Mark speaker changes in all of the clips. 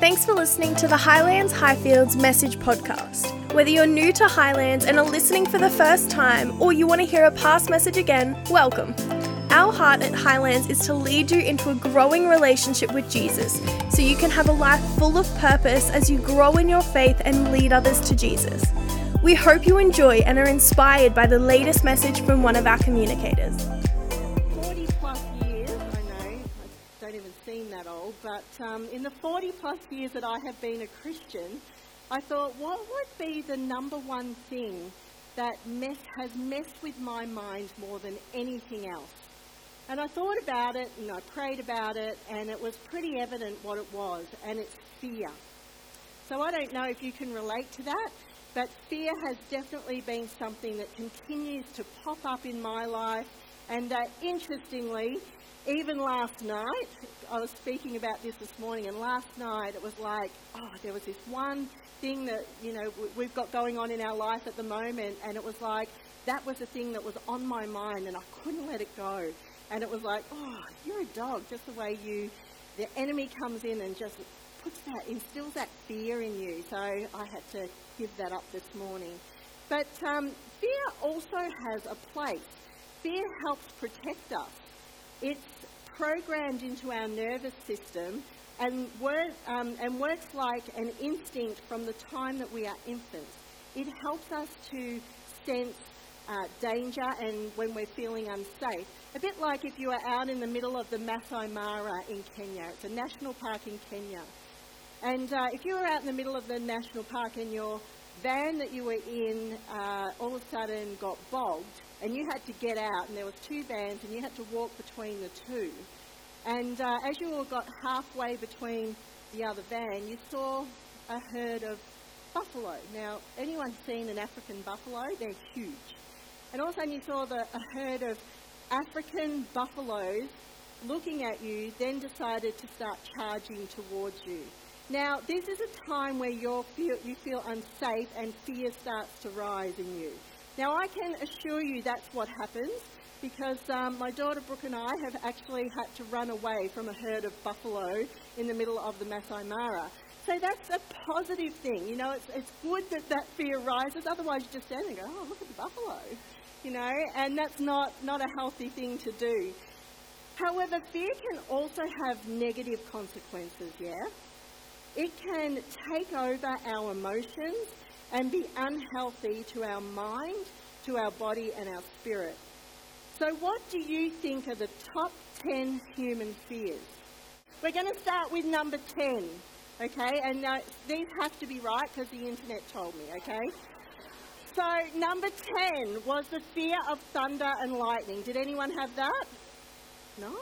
Speaker 1: Thanks for listening to the Highlands Highfields Message Podcast. Whether you're new to Highlands and are listening for the first time, or you want to hear a past message again, welcome. Our heart at Highlands is to lead you into a growing relationship with Jesus so you can have a life full of purpose as you grow in your faith and lead others to Jesus. We hope you enjoy and are inspired by the latest message from one of our communicators.
Speaker 2: But um, in the 40 plus years that I have been a Christian, I thought, what would be the number one thing that mess, has messed with my mind more than anything else? And I thought about it and I prayed about it, and it was pretty evident what it was, and it's fear. So I don't know if you can relate to that, but fear has definitely been something that continues to pop up in my life. And uh, interestingly, even last night, I was speaking about this this morning, and last night it was like, oh, there was this one thing that, you know, we've got going on in our life at the moment, and it was like, that was the thing that was on my mind, and I couldn't let it go. And it was like, oh, you're a dog, just the way you, the enemy comes in and just puts that, instills that fear in you. So I had to give that up this morning. But um, fear also has a place. Fear helps protect us. It's programmed into our nervous system and, work, um, and works like an instinct from the time that we are infants. It helps us to sense uh, danger and when we're feeling unsafe. A bit like if you are out in the middle of the Masai Mara in Kenya. It's a national park in Kenya. And uh, if you were out in the middle of the national park and your van that you were in uh, all of a sudden got bogged and you had to get out and there was two vans and you had to walk between the two. And uh, as you all got halfway between the other van, you saw a herd of buffalo. Now, anyone seen an African buffalo? They're huge. And all of a sudden you saw the, a herd of African buffaloes looking at you, then decided to start charging towards you. Now, this is a time where you feel, you feel unsafe and fear starts to rise in you. Now, I can assure you that's what happens because um, my daughter Brooke and I have actually had to run away from a herd of buffalo in the middle of the Masai Mara. So that's a positive thing. You know, it's, it's good that that fear rises. Otherwise, you just stand there and go, oh, look at the buffalo. You know, and that's not, not a healthy thing to do. However, fear can also have negative consequences, yeah? It can take over our emotions and be unhealthy to our mind, to our body, and our spirit. So, what do you think are the top 10 human fears? We're going to start with number 10, okay? And uh, these have to be right because the internet told me, okay? So, number 10 was the fear of thunder and lightning. Did anyone have that? No.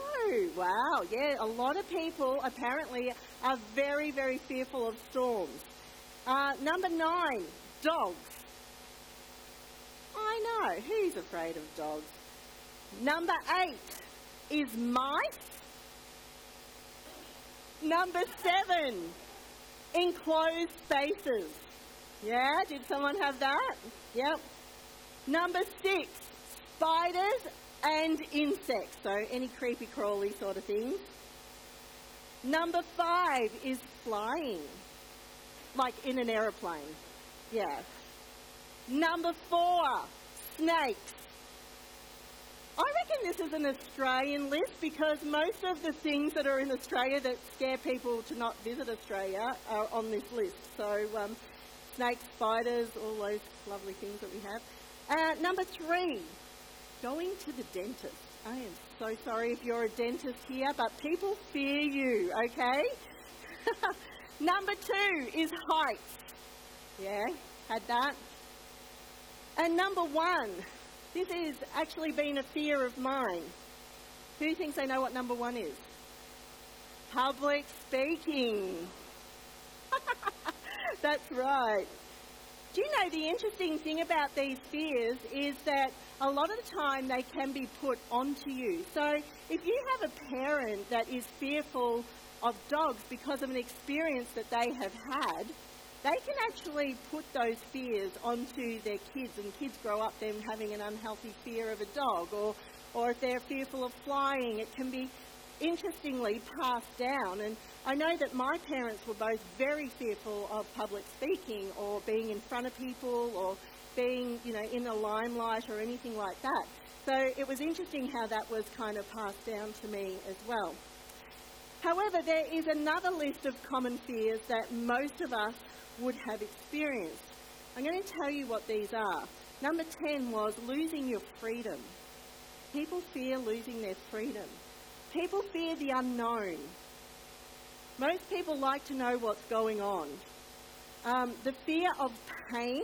Speaker 2: Wow. Yeah, a lot of people apparently are very, very fearful of storms. Uh, number nine, dogs. I know. Who's afraid of dogs? Number eight is mice. Number seven, enclosed spaces. Yeah, did someone have that? Yep. Number six, spiders and insects. So any creepy crawly sort of things. Number five is flying, like in an aeroplane. Yeah. Number four, snakes. I reckon this is an Australian list because most of the things that are in Australia that scare people to not visit Australia are on this list. So, um, snakes, spiders, all those lovely things that we have. Uh, number three, going to the dentist. I am so sorry if you're a dentist here, but people fear you, okay? number two is heights. Yeah, had that. And number one, this has actually been a fear of mine. Who thinks they know what number one is? Public speaking. That's right. Do you know the interesting thing about these fears is that a lot of the time they can be put onto you. So if you have a parent that is fearful of dogs because of an experience that they have had, they can actually put those fears onto their kids, and kids grow up then having an unhealthy fear of a dog, or, or if they're fearful of flying, it can be interestingly passed down. And I know that my parents were both very fearful of public speaking or being in front of people or being, you know, in the limelight or anything like that. So it was interesting how that was kind of passed down to me as well. However, there is another list of common fears that most of us would have experienced. I'm going to tell you what these are. Number 10 was losing your freedom. People fear losing their freedom. People fear the unknown. Most people like to know what's going on. Um, the fear of pain.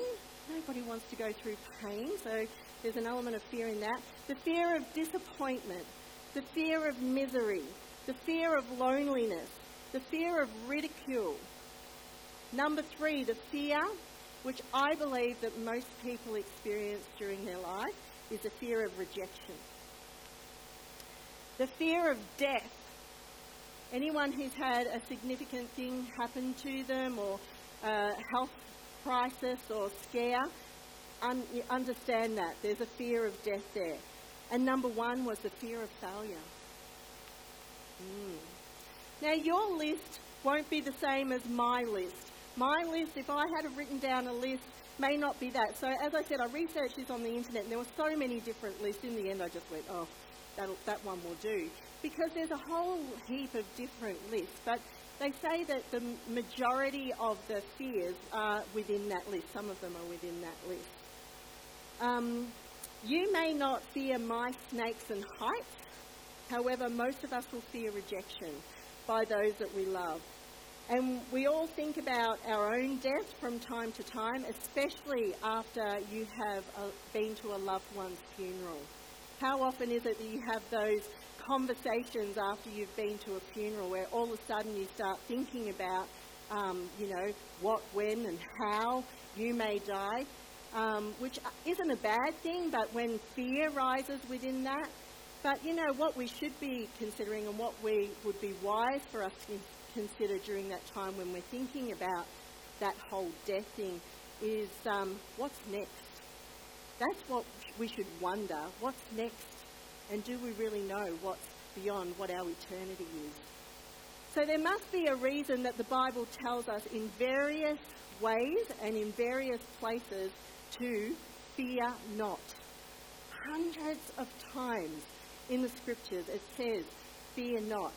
Speaker 2: Nobody wants to go through pain, so there's an element of fear in that. The fear of disappointment. The fear of misery. The fear of loneliness. The fear of ridicule. Number three, the fear, which I believe that most people experience during their life, is the fear of rejection. The fear of death. Anyone who's had a significant thing happen to them or a health crisis or scare, un- understand that. There's a fear of death there. And number one was the fear of failure. Mm. Now, your list won't be the same as my list. My list, if I had written down a list, may not be that. So, as I said, I researched this on the internet, and there were so many different lists. In the end, I just went, oh, that one will do. Because there's a whole heap of different lists, but they say that the majority of the fears are within that list. Some of them are within that list. Um, you may not fear mice, snakes, and heights. However, most of us will fear rejection by those that we love. And we all think about our own death from time to time, especially after you have uh, been to a loved one's funeral. How often is it that you have those conversations after you've been to a funeral where all of a sudden you start thinking about, um, you know, what, when, and how you may die, um, which isn't a bad thing, but when fear rises within that, but you know what we should be considering and what we would be wise for us to consider during that time when we're thinking about that whole death thing is um, what's next. That's what we should wonder what's next, and do we really know what's beyond what our eternity is? So there must be a reason that the Bible tells us in various ways and in various places to fear not. Hundreds of times in the scriptures it says, fear not.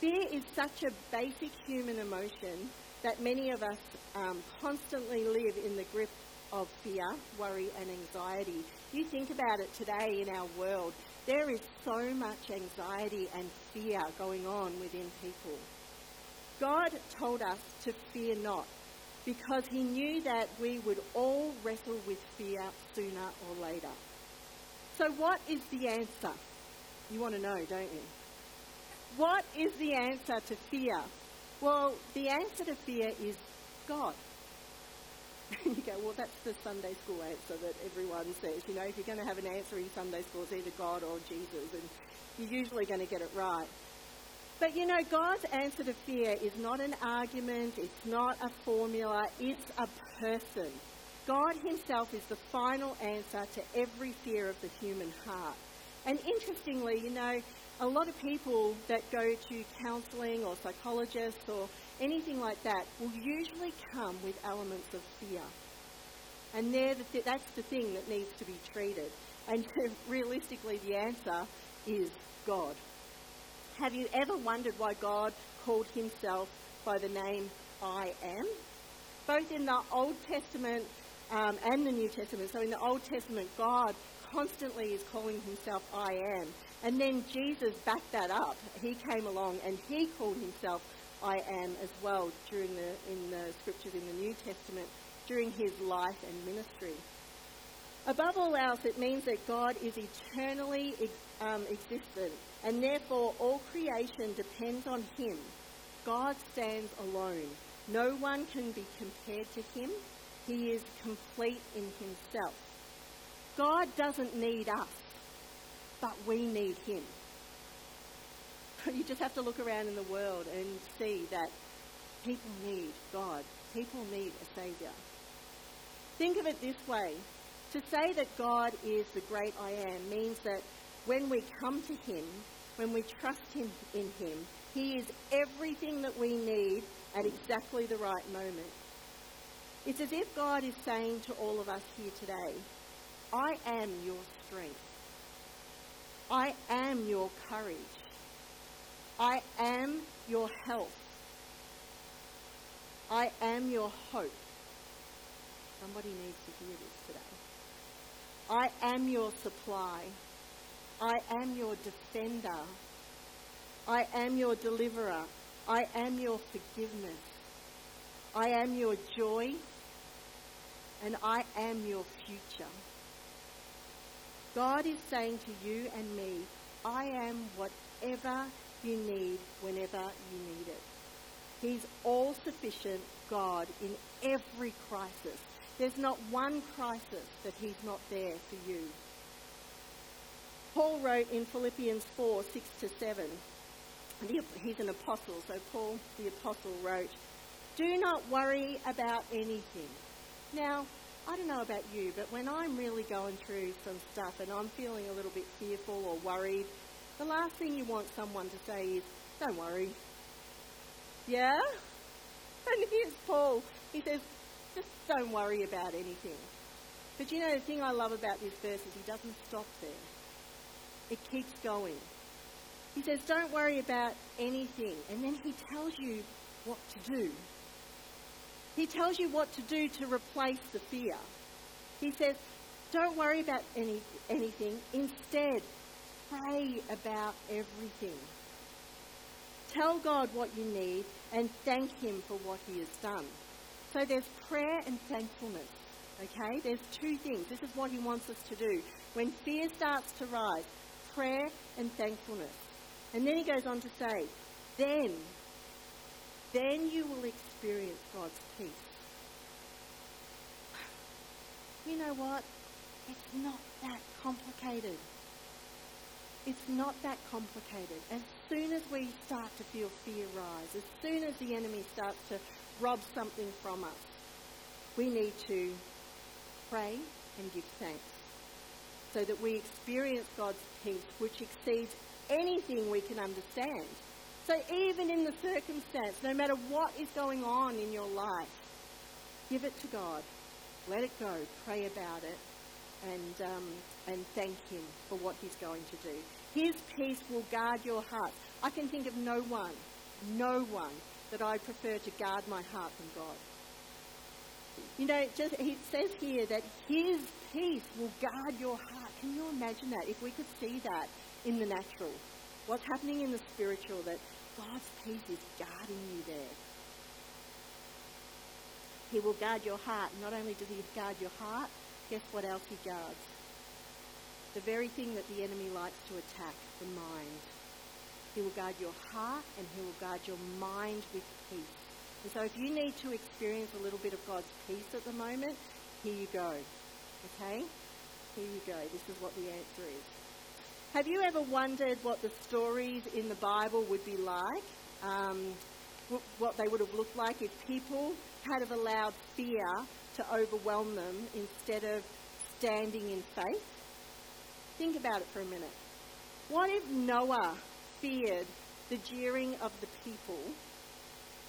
Speaker 2: Fear is such a basic human emotion that many of us um, constantly live in the grip of fear, worry, and anxiety. You think about it today in our world, there is so much anxiety and fear going on within people. God told us to fear not because he knew that we would all wrestle with fear sooner or later. So, what is the answer? You want to know, don't you? What is the answer to fear? Well, the answer to fear is God. you go, well, that's the Sunday school answer that everyone says. You know, if you're going to have an answer in Sunday school, it's either God or Jesus, and you're usually going to get it right. But you know, God's answer to fear is not an argument, it's not a formula, it's a person. God Himself is the final answer to every fear of the human heart. And interestingly, you know, a lot of people that go to counselling or psychologists or anything like that will usually come with elements of fear. And the th- that's the thing that needs to be treated. And realistically, the answer is God. Have you ever wondered why God called himself by the name I am? Both in the Old Testament um, and the New Testament. So in the Old Testament, God constantly is calling himself I am. And then Jesus backed that up. He came along and he called himself I am as well during the, in the scriptures in the New Testament during his life and ministry. Above all else, it means that God is eternally um, existent, and therefore all creation depends on him. God stands alone. No one can be compared to him. He is complete in himself. God doesn't need us, but we need him. You just have to look around in the world and see that people need God. People need a Saviour. Think of it this way. To say that God is the great I am means that when we come to him, when we trust him in him, he is everything that we need at exactly the right moment. It's as if God is saying to all of us here today, I am your strength. I am your courage. I am your health. I am your hope. Somebody needs to hear this today. I am your supply. I am your defender. I am your deliverer. I am your forgiveness. I am your joy. And I am your future. God is saying to you and me, I am whatever you need whenever you need it. He's all sufficient God in every crisis. There's not one crisis that He's not there for you. Paul wrote in Philippians 4 6 to 7. He's an apostle, so Paul the apostle wrote, Do not worry about anything. Now, I don't know about you, but when I'm really going through some stuff and I'm feeling a little bit fearful or worried, the last thing you want someone to say is, Don't worry. Yeah? And here's Paul. He says, just don't worry about anything. But you know, the thing I love about this verse is he doesn't stop there. It keeps going. He says, don't worry about anything. And then he tells you what to do. He tells you what to do to replace the fear. He says, don't worry about any, anything. Instead, pray about everything. Tell God what you need and thank Him for what He has done. So there's prayer and thankfulness. Okay? There's two things. This is what he wants us to do. When fear starts to rise, prayer and thankfulness. And then he goes on to say, then, then you will experience God's peace. You know what? It's not that complicated. It's not that complicated. As soon as we start to feel fear rise, as soon as the enemy starts to rob something from us, we need to pray and give thanks so that we experience God's peace, which exceeds anything we can understand. So, even in the circumstance, no matter what is going on in your life, give it to God. Let it go. Pray about it. And, um, and thank Him for what He's going to do. His peace will guard your heart. I can think of no one, no one that I prefer to guard my heart than God. You know, just, it says here that His peace will guard your heart. Can you imagine that? If we could see that in the natural, what's happening in the spiritual, that God's peace is guarding you there. He will guard your heart. Not only does He guard your heart, guess what else He guards? The very thing that the enemy likes to attack, the mind. He will guard your heart and He will guard your mind with peace. And so if you need to experience a little bit of God's peace at the moment, here you go. Okay? Here you go. This is what the answer is. Have you ever wondered what the stories in the Bible would be like? Um, what they would have looked like if people had have allowed fear to overwhelm them instead of standing in faith? Think about it for a minute. What if Noah feared the jeering of the people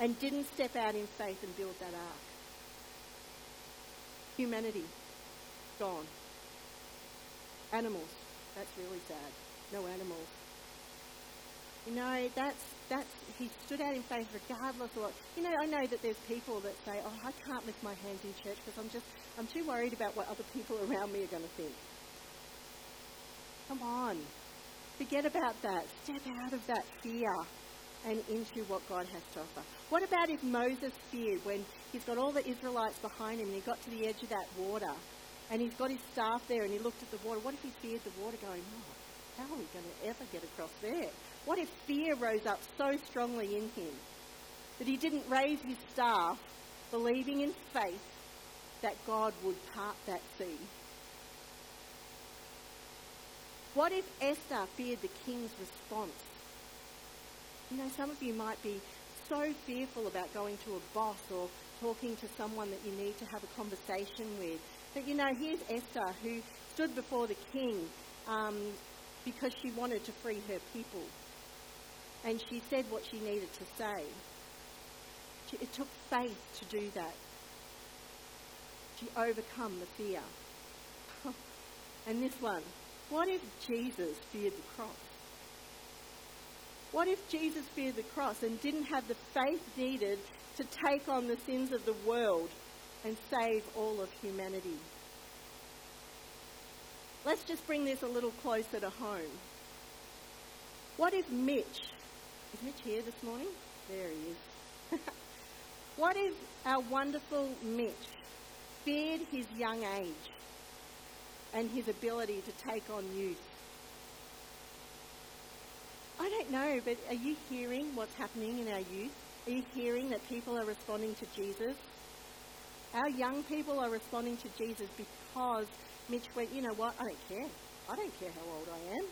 Speaker 2: and didn't step out in faith and build that ark. Humanity, gone. Animals, that's really sad. No animals. You know, that's, that's, he stood out in faith regardless of what, you know, I know that there's people that say, oh, I can't lift my hands in church because I'm just, I'm too worried about what other people around me are going to think. Come on. Forget about that. Step out of that fear and into what God has to offer. What about if Moses feared when he's got all the Israelites behind him and he got to the edge of that water and he's got his staff there and he looked at the water? What if he feared the water going, oh, how are we going to ever get across there? What if fear rose up so strongly in him that he didn't raise his staff, believing in faith that God would part that sea? What if Esther feared the king's response? You know, some of you might be so fearful about going to a boss or talking to someone that you need to have a conversation with. But you know, here's Esther who stood before the king, um, because she wanted to free her people. And she said what she needed to say. It took faith to do that. She overcome the fear. and this one, what if Jesus feared the cross? What if Jesus feared the cross and didn't have the faith needed to take on the sins of the world and save all of humanity? Let's just bring this a little closer to home. What if Mitch, is Mitch here this morning? There he is. what if our wonderful Mitch feared his young age and his ability to take on youth? I don't know, but are you hearing what's happening in our youth? Are you hearing that people are responding to Jesus? Our young people are responding to Jesus because Mitch went, you know what, I don't care. I don't care how old I am.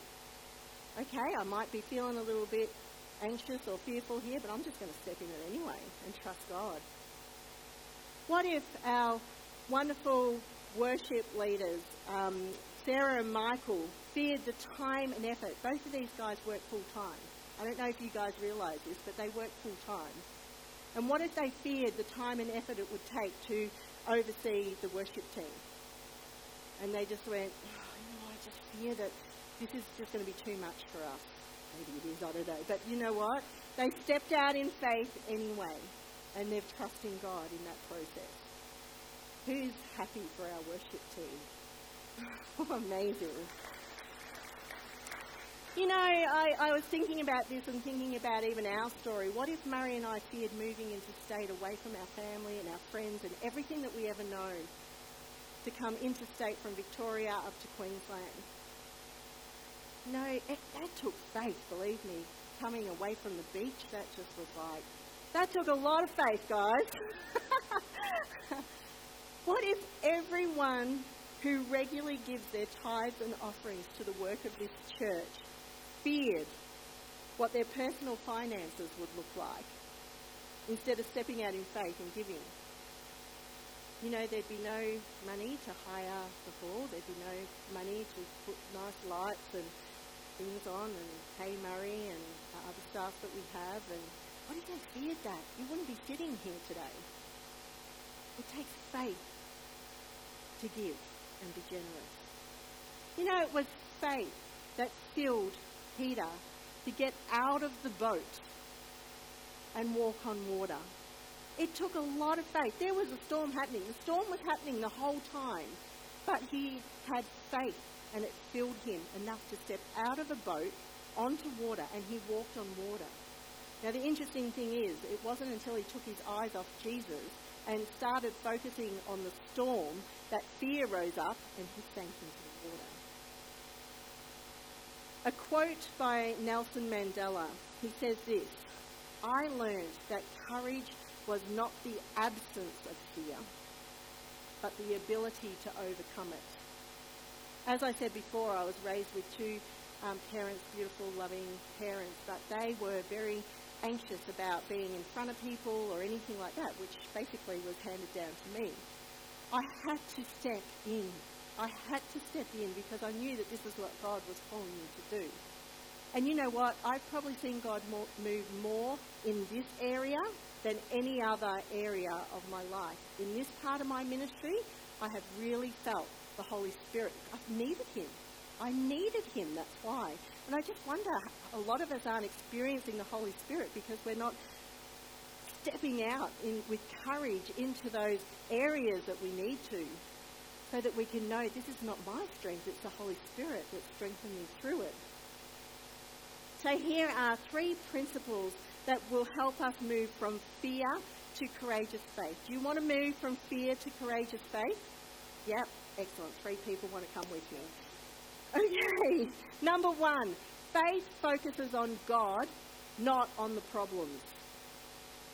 Speaker 2: Okay, I might be feeling a little bit anxious or fearful here, but I'm just going to step in it anyway and trust God. What if our wonderful worship leaders, um, Sarah and Michael, feared the time and effort? Both of these guys work full time. I don't know if you guys realise this, but they work full time. And what if they feared the time and effort it would take to oversee the worship team? and they just went, oh, you know, I just fear that this is just going to be too much for us. Maybe it is, I don't know. But you know what? They stepped out in faith anyway, and they've trusted God in that process. Who's happy for our worship team? Amazing. You know, I, I was thinking about this and thinking about even our story. What if Murray and I feared moving into state away from our family and our friends and everything that we ever known? to come interstate from Victoria up to Queensland. No, it, that took faith, believe me. Coming away from the beach, that just was like, that took a lot of faith, guys. what if everyone who regularly gives their tithes and offerings to the work of this church feared what their personal finances would look like instead of stepping out in faith and giving? you know, there'd be no money to hire the hall, there'd be no money to put nice lights and things on and pay Murray and other staff that we have. And what if they feared that? You wouldn't be sitting here today. It takes faith to give and be generous. You know, it was faith that filled Peter to get out of the boat and walk on water. It took a lot of faith. There was a storm happening. The storm was happening the whole time. But he had faith and it filled him enough to step out of a boat onto water and he walked on water. Now, the interesting thing is, it wasn't until he took his eyes off Jesus and started focusing on the storm that fear rose up and he sank into the water. A quote by Nelson Mandela, he says this I learned that courage was not the absence of fear, but the ability to overcome it. As I said before, I was raised with two um, parents, beautiful, loving parents, but they were very anxious about being in front of people or anything like that, which basically was handed down to me. I had to step in. I had to step in because I knew that this was what God was calling me to do. And you know what? I've probably seen God move more in this area than any other area of my life. In this part of my ministry, I have really felt the Holy Spirit. I've needed Him. I needed Him, that's why. And I just wonder, a lot of us aren't experiencing the Holy Spirit because we're not stepping out in, with courage into those areas that we need to so that we can know this is not my strength, it's the Holy Spirit that's strengthening me through it. So here are three principles that will help us move from fear to courageous faith. Do you want to move from fear to courageous faith? Yep, excellent. Three people want to come with me. Okay, number one, faith focuses on God, not on the problems.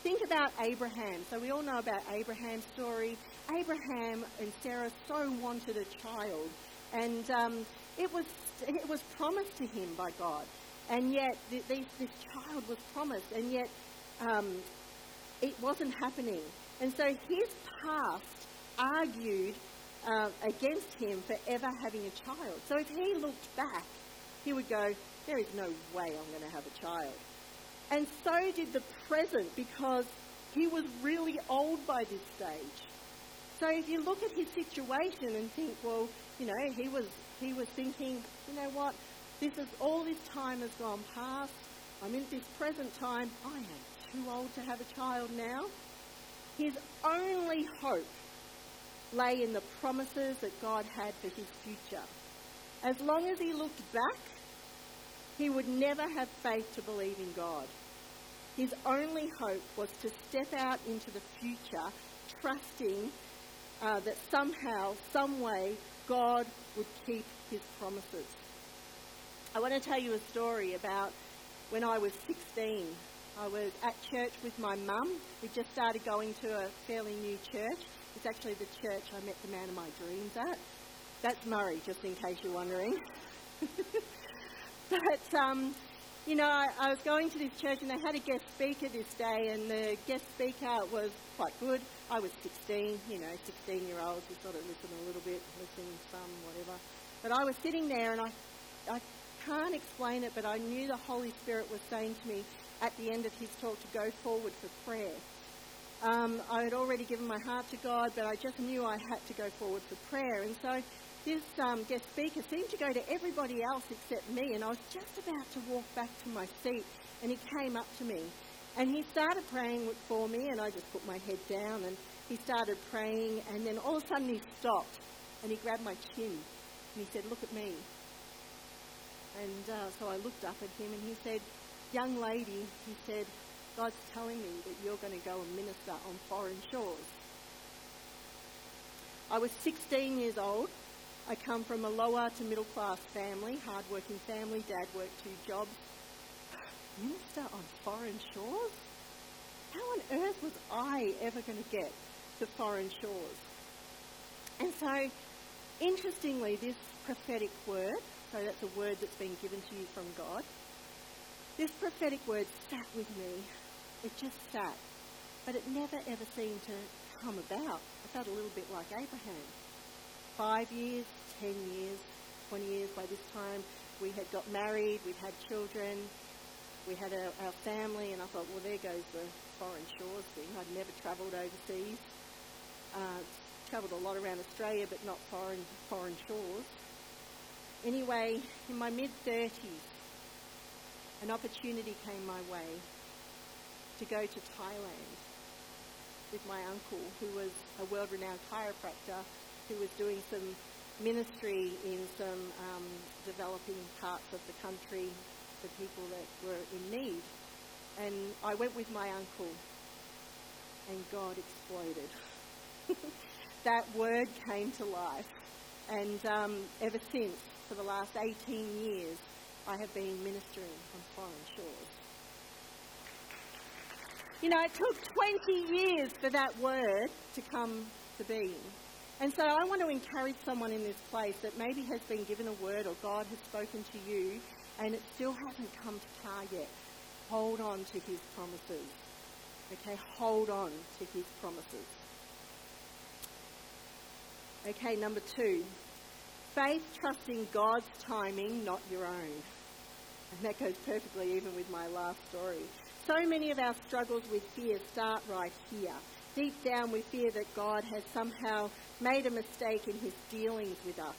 Speaker 2: Think about Abraham. So we all know about Abraham's story. Abraham and Sarah so wanted a child, and um, it was it was promised to him by God and yet th- this, child was promised, and yet um, it wasn't happening. And so his past argued uh, against him for ever having a child. So if he looked back he would go, There is no way I'm going to have a child. And so did the present because he was really old by this stage. So if you look at his situation and think, well, you know, he was he was thinking, you know what, this is all this time has gone past. I'm in this present time. I am too old to have a child now. His only hope lay in the promises that God had for his future. As long as he looked back, he would never have faith to believe in God. His only hope was to step out into the future, trusting uh, that somehow, some way, God would keep his promises. I want to tell you a story about when I was 16. I was at church with my mum. We just started going to a fairly new church. It's actually the church I met the man of my dreams at. That's Murray, just in case you're wondering. but, um, you know, I, I, was going to this church and they had a guest speaker this day, and the guest speaker was quite good. I was 16, you know, 16 year olds, you sort of listen a little bit, listen some, whatever. But I was sitting there and I, I can't explain it, but I knew the Holy Spirit was saying to me at the end of his talk to go forward for prayer. Um, I had already given my heart to God, but I just knew I had to go forward for prayer. And so this um, guest speaker seemed to go to everybody else except me, and I was just about to walk back to my seat, and he came up to me. And he started praying for me, and I just put my head down, and he started praying, and then all of a sudden he stopped, and he grabbed my chin, and he said, Look at me. And uh, so I looked up at him, and he said, Young lady, he said, God's telling me that you're going to go and minister on foreign shores. I was 16 years old. I come from a lower to middle class family, hard working family. Dad worked two jobs. Minister on foreign shores? How on earth was I ever going to get to foreign shores? And so, interestingly, this prophetic word, so that's a word that's been given to you from God, this prophetic word sat with me it just sat. But it never ever seemed to come about. I felt a little bit like Abraham. Five years, ten years, 20 years by this time, we had got married, we'd had children, we had our, our family, and I thought, well, there goes the foreign shores thing. I'd never travelled overseas. Uh, travelled a lot around Australia, but not foreign, foreign shores. Anyway, in my mid 30s, an opportunity came my way to go to Thailand with my uncle, who was a world renowned chiropractor, who was doing some ministry in some um, developing parts of the country for people that were in need. And I went with my uncle, and God exploded. that word came to life. And um, ever since, for the last 18 years, I have been ministering on foreign shores. You know, it took 20 years for that word to come to being. And so I want to encourage someone in this place that maybe has been given a word or God has spoken to you and it still hasn't come to car yet. Hold on to his promises. Okay, hold on to his promises. Okay, number two. Faith trusting God's timing, not your own. And that goes perfectly even with my last story. So many of our struggles with fear start right here. Deep down, we fear that God has somehow made a mistake in his dealings with us.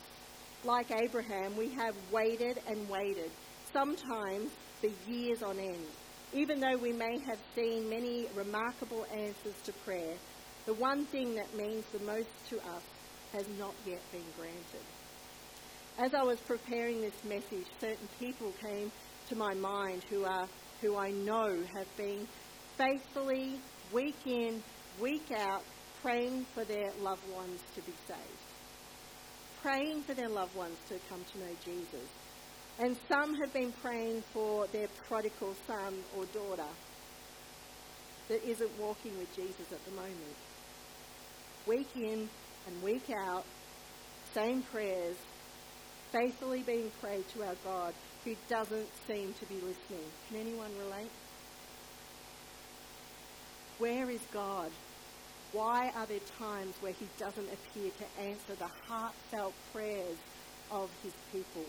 Speaker 2: Like Abraham, we have waited and waited, sometimes for years on end. Even though we may have seen many remarkable answers to prayer, the one thing that means the most to us has not yet been granted. As I was preparing this message, certain people came to my mind who are who I know have been faithfully, week in, week out, praying for their loved ones to be saved. Praying for their loved ones to come to know Jesus. And some have been praying for their prodigal son or daughter that isn't walking with Jesus at the moment. Week in and week out, same prayers, faithfully being prayed to our God who doesn't seem to be listening. Can anyone relate? Where is God? Why are there times where he doesn't appear to answer the heartfelt prayers of his people?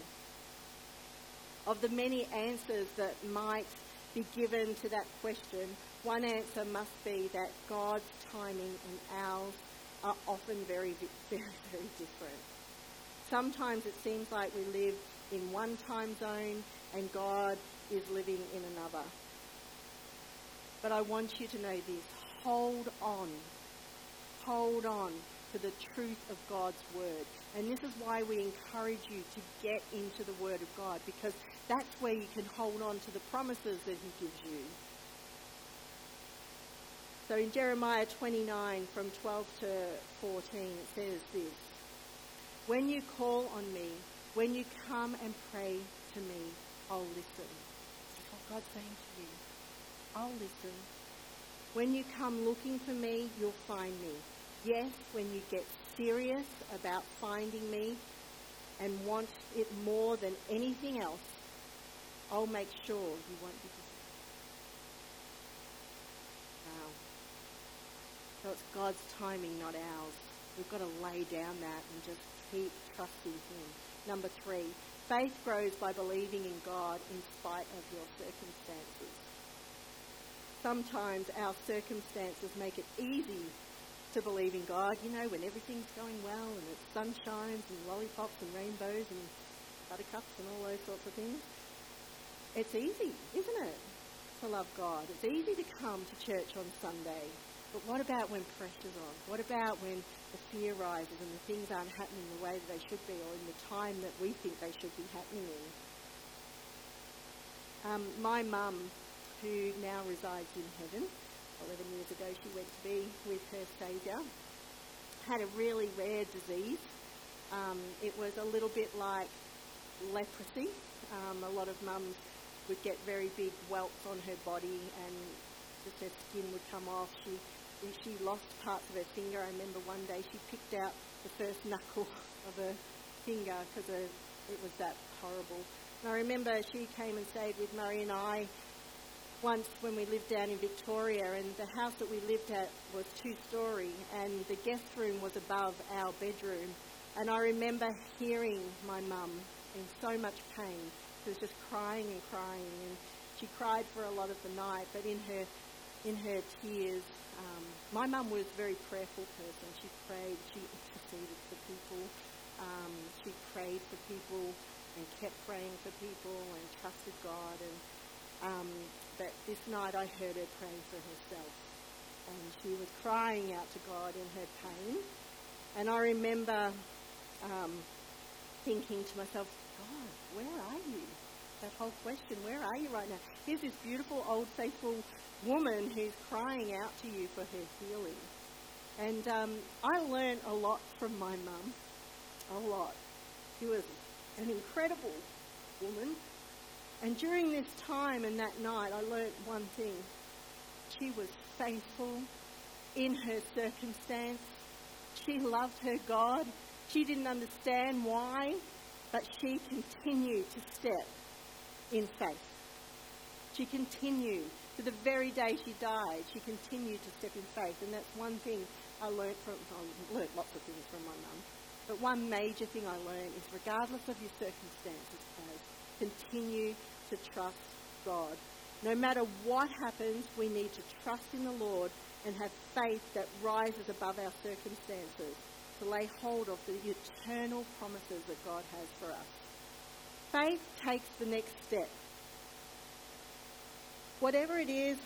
Speaker 2: of the many answers that might be given to that question, one answer must be that God's timing and ours are often very, very, very different. Sometimes it seems like we live in one time zone and God is living in another. But I want you to know this. Hold on. Hold on to the truth of God's word. And this is why we encourage you to get into the word of God because that's where you can hold on to the promises that he gives you. So in Jeremiah 29 from 12 to 14 it says this. When you call on me, when you come and pray to me, I'll listen. That's what God's saying to you. I'll listen. When you come looking for me, you'll find me. Yes, when you get serious about finding me and want it more than anything else, I'll make sure you won't be disappointed. Wow. So it's God's timing, not ours. We've got to lay down that and just keep trusting Him. Number three, faith grows by believing in God in spite of your circumstances. Sometimes our circumstances make it easy to believe in God, you know, when everything's going well and it's sunshines and lollipops and rainbows and buttercups and all those sorts of things. It's easy, isn't it, to love God? It's easy to come to church on Sunday. But what about when pressure's on? What about when the fear rises and the things aren't happening the way that they should be or in the time that we think they should be happening in? Um, my mum, who now resides in heaven, 11 years ago she went to be with her Saviour, had a really rare disease. Um, it was a little bit like leprosy. Um, a lot of mums would get very big welts on her body and just her skin would come off. She she lost parts of her finger. I remember one day she picked out the first knuckle of her finger because it was that horrible. And I remember she came and stayed with Murray and I once when we lived down in Victoria, and the house that we lived at was two story, and the guest room was above our bedroom. And I remember hearing my mum in so much pain she was just crying and crying, and she cried for a lot of the night. But in her in her tears, um, my mum was a very prayerful person. She prayed, she interceded for people, um, she prayed for people, and kept praying for people, and trusted God. And um, but this night I heard her praying for herself, and she was crying out to God in her pain. And I remember um, thinking to myself, God, where are you? That whole question, where are you right now? Here's this beautiful, old, faithful woman who's crying out to you for her healing. And um, I learned a lot from my mum, a lot. She was an incredible woman. And during this time and that night, I learnt one thing. She was faithful in her circumstance. She loved her God. She didn't understand why, but she continued to step in faith. She continued to the very day she died. She continued to step in faith, and that's one thing I learned from. I learned lots of things from my mum, but one major thing I learned is, regardless of your circumstances, continue to trust God. No matter what happens, we need to trust in the Lord and have faith that rises above our circumstances to lay hold of the eternal promises that God has for us. Faith takes the next step. Whatever it is,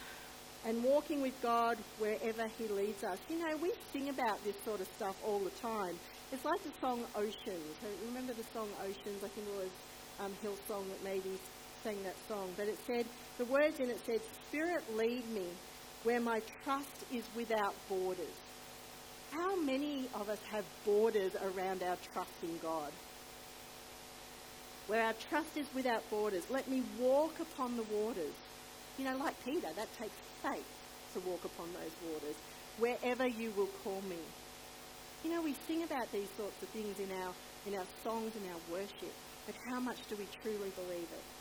Speaker 2: and walking with God wherever He leads us. You know, we sing about this sort of stuff all the time. It's like the song Oceans. Remember the song Oceans? I think it was um, Hillsong that maybe sang that song. But it said, the words in it said, Spirit lead me where my trust is without borders. How many of us have borders around our trust in God? Where our trust is without borders. Let me walk upon the waters. You know, like Peter, that takes faith to walk upon those waters. Wherever you will call me. You know, we sing about these sorts of things in our, in our songs and our worship, but how much do we truly believe it?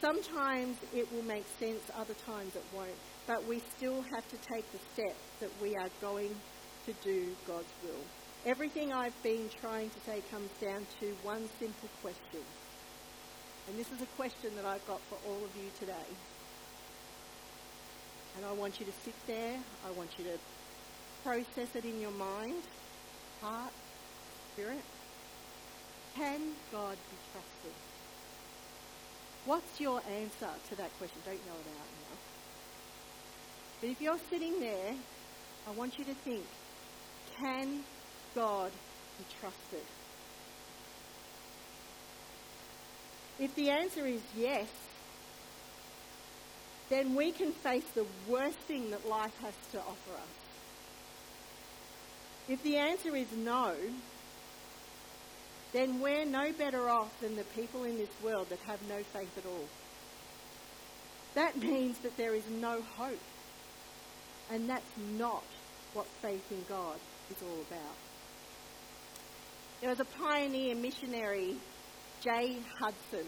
Speaker 2: Sometimes it will make sense, other times it won't. But we still have to take the step that we are going to do God's will. Everything I've been trying to say comes down to one simple question And this is a question that I've got for all of you today. And I want you to sit there. I want you to process it in your mind, heart, spirit. Can God be trusted? What's your answer to that question? Don't yell it out now. But if you're sitting there, I want you to think, can God be trusted? If the answer is yes, then we can face the worst thing that life has to offer us. If the answer is no, then we're no better off than the people in this world that have no faith at all. That means that there is no hope. And that's not what faith in God is all about. There was a pioneer missionary, J. Hudson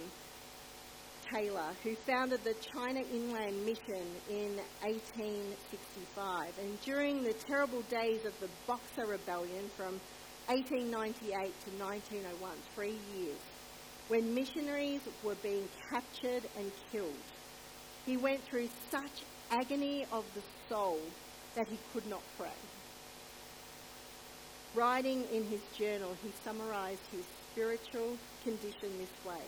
Speaker 2: Taylor, who founded the China Inland Mission in 1865. And during the terrible days of the Boxer Rebellion from 1898 to 1901, three years, when missionaries were being captured and killed, he went through such agony of the soul that he could not pray. Writing in his journal, he summarized his spiritual condition this way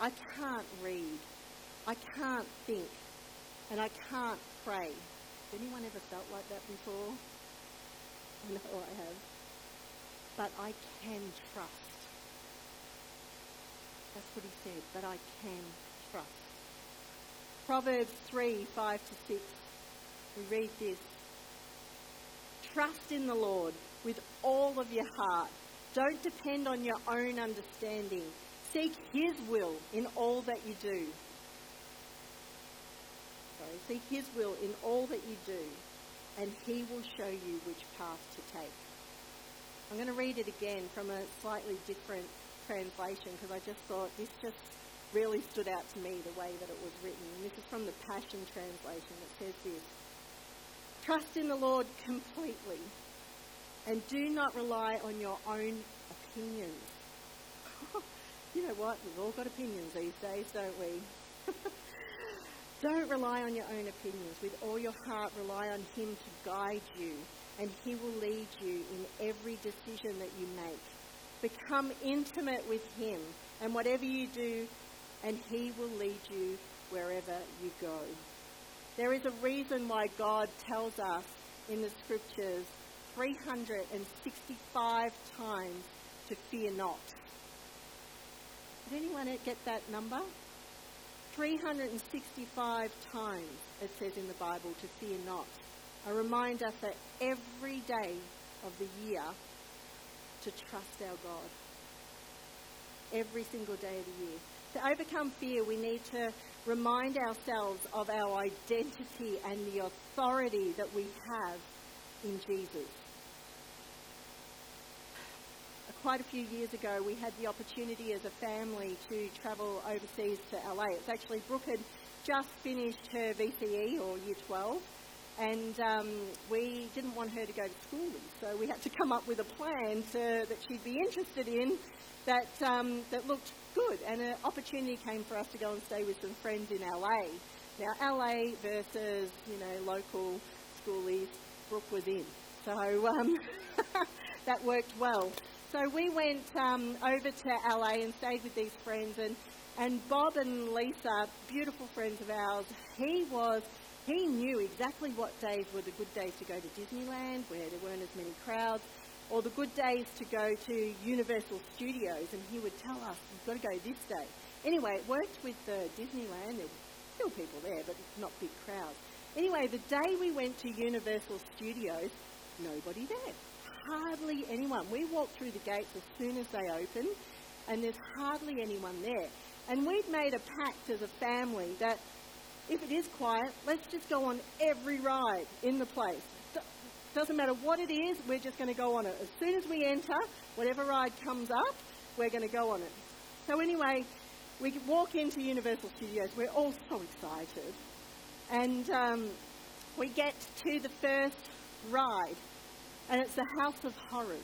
Speaker 2: I can't read, I can't think, and I can't pray. Has anyone ever felt like that before? I know I have. But I can trust. That's what he said, but I can trust. Proverbs 3 5 to 6. We read this Trust in the Lord with all of your heart. Don't depend on your own understanding. Seek His will in all that you do. Sorry, seek His will in all that you do, and He will show you which path to take. I'm going to read it again from a slightly different translation because I just thought this just really stood out to me the way that it was written. And this is from the Passion Translation. It says this Trust in the Lord completely and do not rely on your own opinions. you know what? We've all got opinions these days, don't we? don't rely on your own opinions. With all your heart, rely on Him to guide you, and He will lead you in every decision that you make. Become intimate with Him, and whatever you do, and He will lead you wherever you go. There is a reason why God tells us in the scriptures 365 times to fear not. Did anyone get that number? 365 times it says in the Bible to fear not. A reminder for every day of the year to trust our God. Every single day of the year. To overcome fear, we need to remind ourselves of our identity and the authority that we have in Jesus. Quite a few years ago, we had the opportunity as a family to travel overseas to LA. It's actually Brooke had just finished her VCE or Year 12, and um, we didn't want her to go to school, so we had to come up with a plan to, that she'd be interested in that um, that looked good, and an opportunity came for us to go and stay with some friends in LA. Now, LA versus you know local schoolies, Brooke was in, so um, that worked well. So we went um, over to LA and stayed with these friends, and and Bob and Lisa, beautiful friends of ours, he was he knew exactly what days were the good days to go to Disneyland, where there weren't as many crowds or the good days to go to Universal Studios, and he would tell us, you've got to go this day. Anyway, it worked with uh, Disneyland. There were still people there, but it's not big crowds. Anyway, the day we went to Universal Studios, nobody there. Hardly anyone. We walked through the gates as soon as they opened, and there's hardly anyone there. And we'd made a pact as a family that if it is quiet, let's just go on every ride in the place. Doesn't matter what it is, we're just going to go on it. As soon as we enter, whatever ride comes up, we're going to go on it. So anyway, we walk into Universal Studios. We're all so excited. And um, we get to the first ride, and it's the House of Horrors.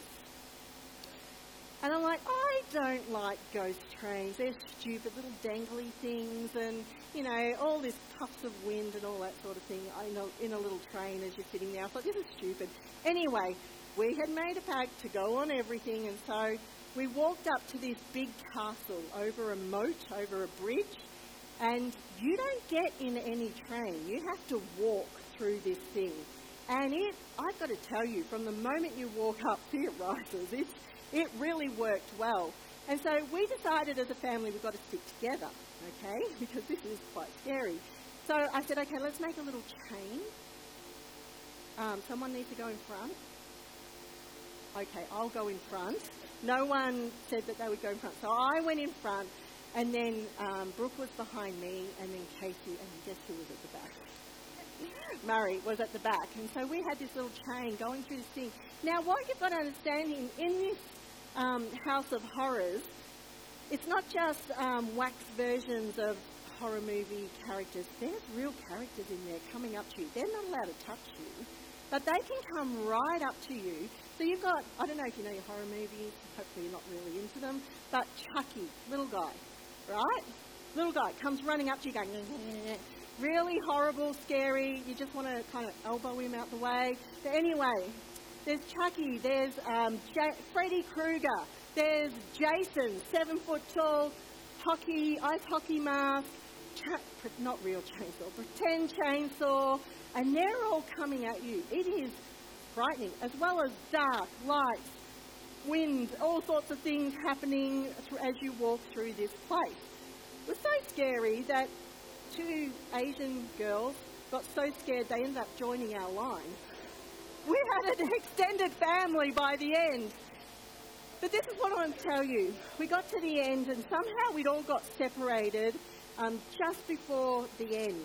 Speaker 2: And I'm like, I don't like ghost trains. They're stupid little dangly things and, you know, all this puffs of wind and all that sort of thing in a, in a little train as you're sitting there. I thought, this is stupid. Anyway, we had made a pact to go on everything and so we walked up to this big castle over a moat, over a bridge, and you don't get in any train. You have to walk through this thing. And it, I've got to tell you, from the moment you walk up, fear rises. It, it really worked well. And so we decided as a family we've got to stick together, okay, because this is quite scary. So I said, okay, let's make a little chain. Um, someone needs to go in front. Okay, I'll go in front. No one said that they would go in front. So I went in front, and then um, Brooke was behind me, and then Casey, and guess who was at the back? Murray was at the back. And so we had this little chain going through this thing. Now, what you've got to understand in, in this um, House of Horrors, it's not just um, wax versions of horror movie characters. There's real characters in there coming up to you. They're not allowed to touch you, but they can come right up to you. So you've got, I don't know if you know your horror movies, hopefully you're not really into them, but Chucky, little guy, right? Little guy comes running up to you going, really horrible, scary. You just want to kind of elbow him out the way. But anyway, there's Chucky, there's um, J- Freddy Krueger, there's Jason, seven foot tall, hockey, ice hockey mask, cha- not real chainsaw, pretend chainsaw, and they're all coming at you. It is frightening, as well as dark, lights, wind, all sorts of things happening as you walk through this place. It was so scary that two Asian girls got so scared they ended up joining our line. We had an extended family by the end. But this is what I want to tell you. We got to the end and somehow we'd all got separated um, just before the end.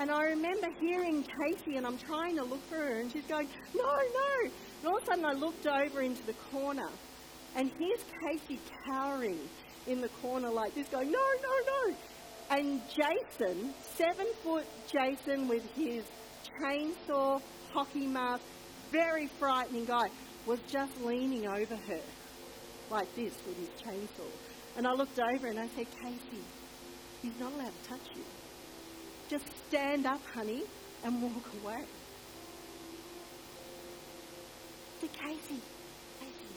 Speaker 2: And I remember hearing Casey and I'm trying to look for her and she's going, no, no. And all of a sudden I looked over into the corner and here's Casey cowering in the corner like this going, no, no, no. And Jason, seven foot Jason with his chainsaw, hockey mask, very frightening guy, was just leaning over her like this with his chainsaw. And I looked over and I said, Casey, he's not allowed to touch you. Just stand up, honey, and walk away. I said, Casey, Casey,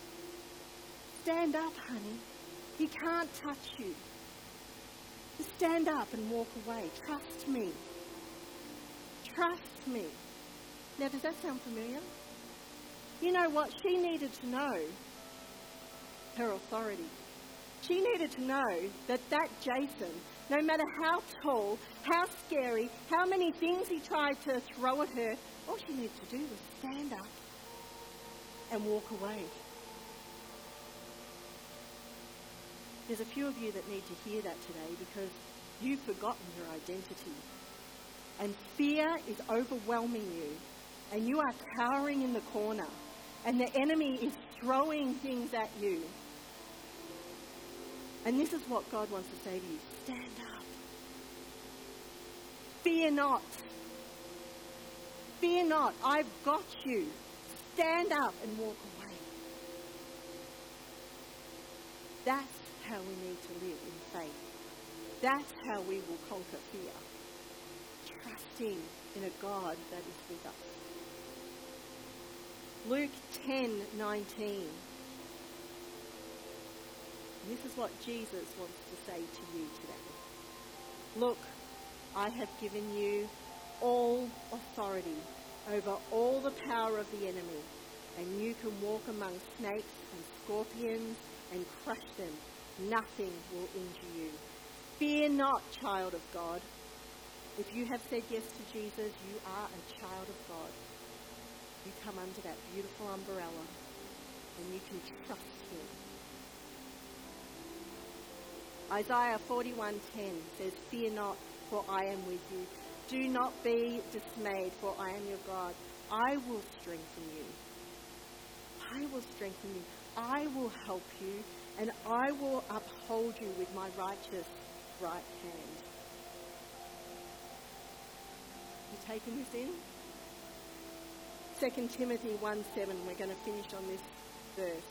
Speaker 2: stand up, honey. He can't touch you. Just stand up and walk away. Trust me. Trust me. Now, does that sound familiar? You know what? She needed to know her authority. She needed to know that that Jason, no matter how tall, how scary, how many things he tried to throw at her, all she needed to do was stand up and walk away. There's a few of you that need to hear that today because you've forgotten your identity. And fear is overwhelming you. And you are cowering in the corner. And the enemy is throwing things at you. And this is what God wants to say to you stand up. Fear not. Fear not. I've got you. Stand up and walk away. That's how we need to live in faith. That's how we will conquer fear. Trusting in a God that is with us. Luke 10:19. This is what Jesus wants to say to you today. Look, I have given you all authority over all the power of the enemy, and you can walk among snakes and scorpions and crush them nothing will injure you. Fear not, child of God. If you have said yes to Jesus, you are a child of God. You come under that beautiful umbrella and you can trust him. Isaiah 41:10 says, "Fear not, for I am with you. Do not be dismayed, for I am your God. I will strengthen you. I will strengthen you. I will help you and I will uphold you with my righteous right hand. You taking this in? 2 Timothy 1:7. we're going to finish on this verse.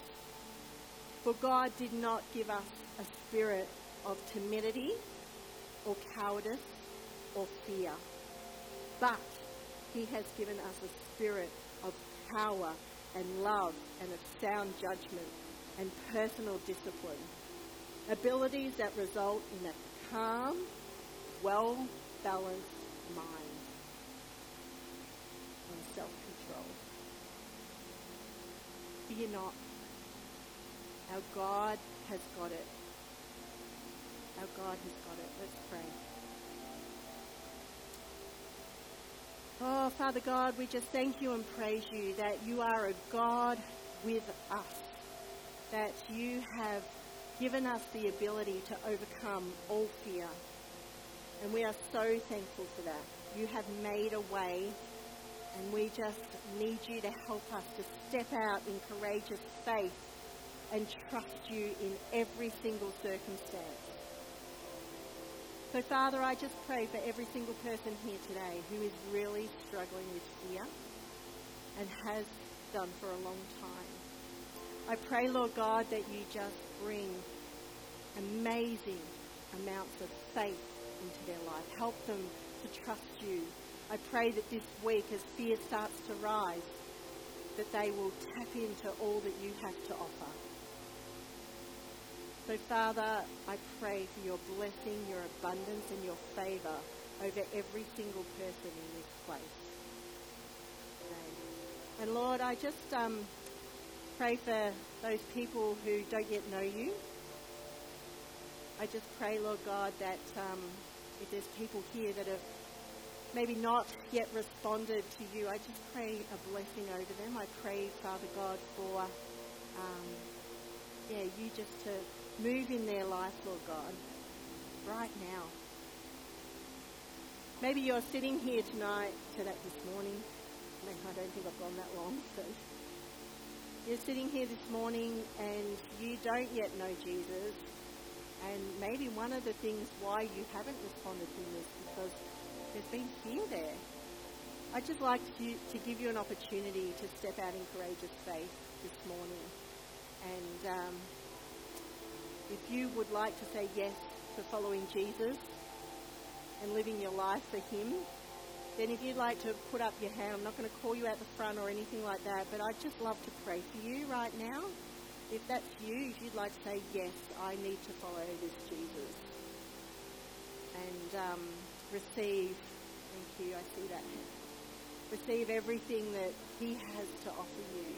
Speaker 2: For God did not give us a spirit of timidity or cowardice or fear, but He has given us a spirit of power and love and of sound judgment and personal discipline. Abilities that result in a calm, well balanced mind and self control. Fear not. Our God has got it. God has got it. Let's pray. Oh, Father God, we just thank you and praise you that you are a God with us, that you have given us the ability to overcome all fear. And we are so thankful for that. You have made a way, and we just need you to help us to step out in courageous faith and trust you in every single circumstance. So, Father, I just pray for every single person here today who is really struggling with fear and has done for a long time. I pray, Lord God, that you just bring amazing amounts of faith into their life. Help them to trust you. I pray that this week, as fear starts to rise, that they will tap into all that you have to offer. So, Father, I pray for your blessing, your abundance, and your favour over every single person in this place. And Lord, I just um, pray for those people who don't yet know you. I just pray, Lord God, that um, if there's people here that have maybe not yet responded to you, I just pray a blessing over them. I pray, Father God, for um, yeah, you just to move in their life, Lord God, right now. Maybe you're sitting here tonight, today, this morning. I don't think I've gone that long. So you're sitting here this morning and you don't yet know Jesus. And maybe one of the things why you haven't responded to him is because there's been fear there. I'd just like to, to give you an opportunity to step out in courageous faith this morning. And um, if you would like to say yes to following Jesus and living your life for Him, then if you'd like to put up your hand, I'm not going to call you out the front or anything like that, but I'd just love to pray for you right now. If that's you, if you'd like to say, yes, I need to follow this Jesus and um, receive, thank you, I see that, receive everything that He has to offer you,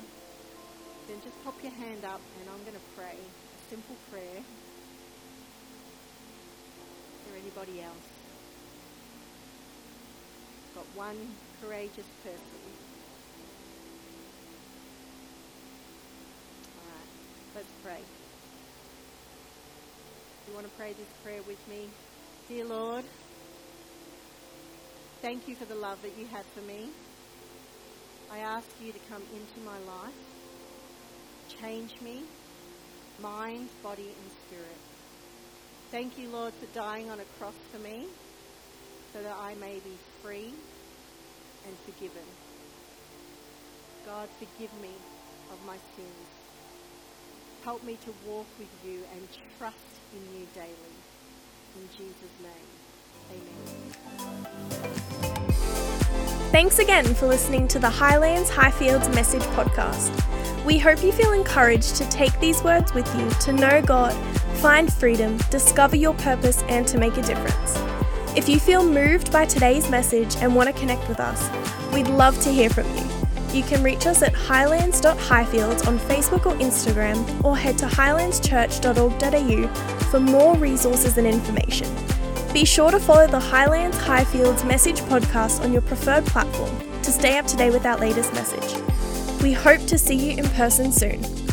Speaker 2: then just pop your hand up and I'm going to pray simple prayer. There anybody else? Got one courageous person. All right, let's pray. You want to pray this prayer with me? Dear Lord, thank you for the love that you have for me. I ask you to come into my life, change me, mind, body, and spirit. Thank you, Lord, for dying on a cross for me so that I may be free and forgiven. God, forgive me of my sins. Help me to walk with you and trust in you daily. In Jesus' name, amen.
Speaker 1: Thanks again for listening to the Highlands Highfields Message Podcast. We hope you feel encouraged to take these words with you to know God, find freedom, discover your purpose, and to make a difference. If you feel moved by today's message and want to connect with us, we'd love to hear from you. You can reach us at highlands.highfields on Facebook or Instagram, or head to highlandschurch.org.au for more resources and information. Be sure to follow the Highlands Highfields Message podcast on your preferred platform to stay up to date with our latest message. We hope to see you in person soon.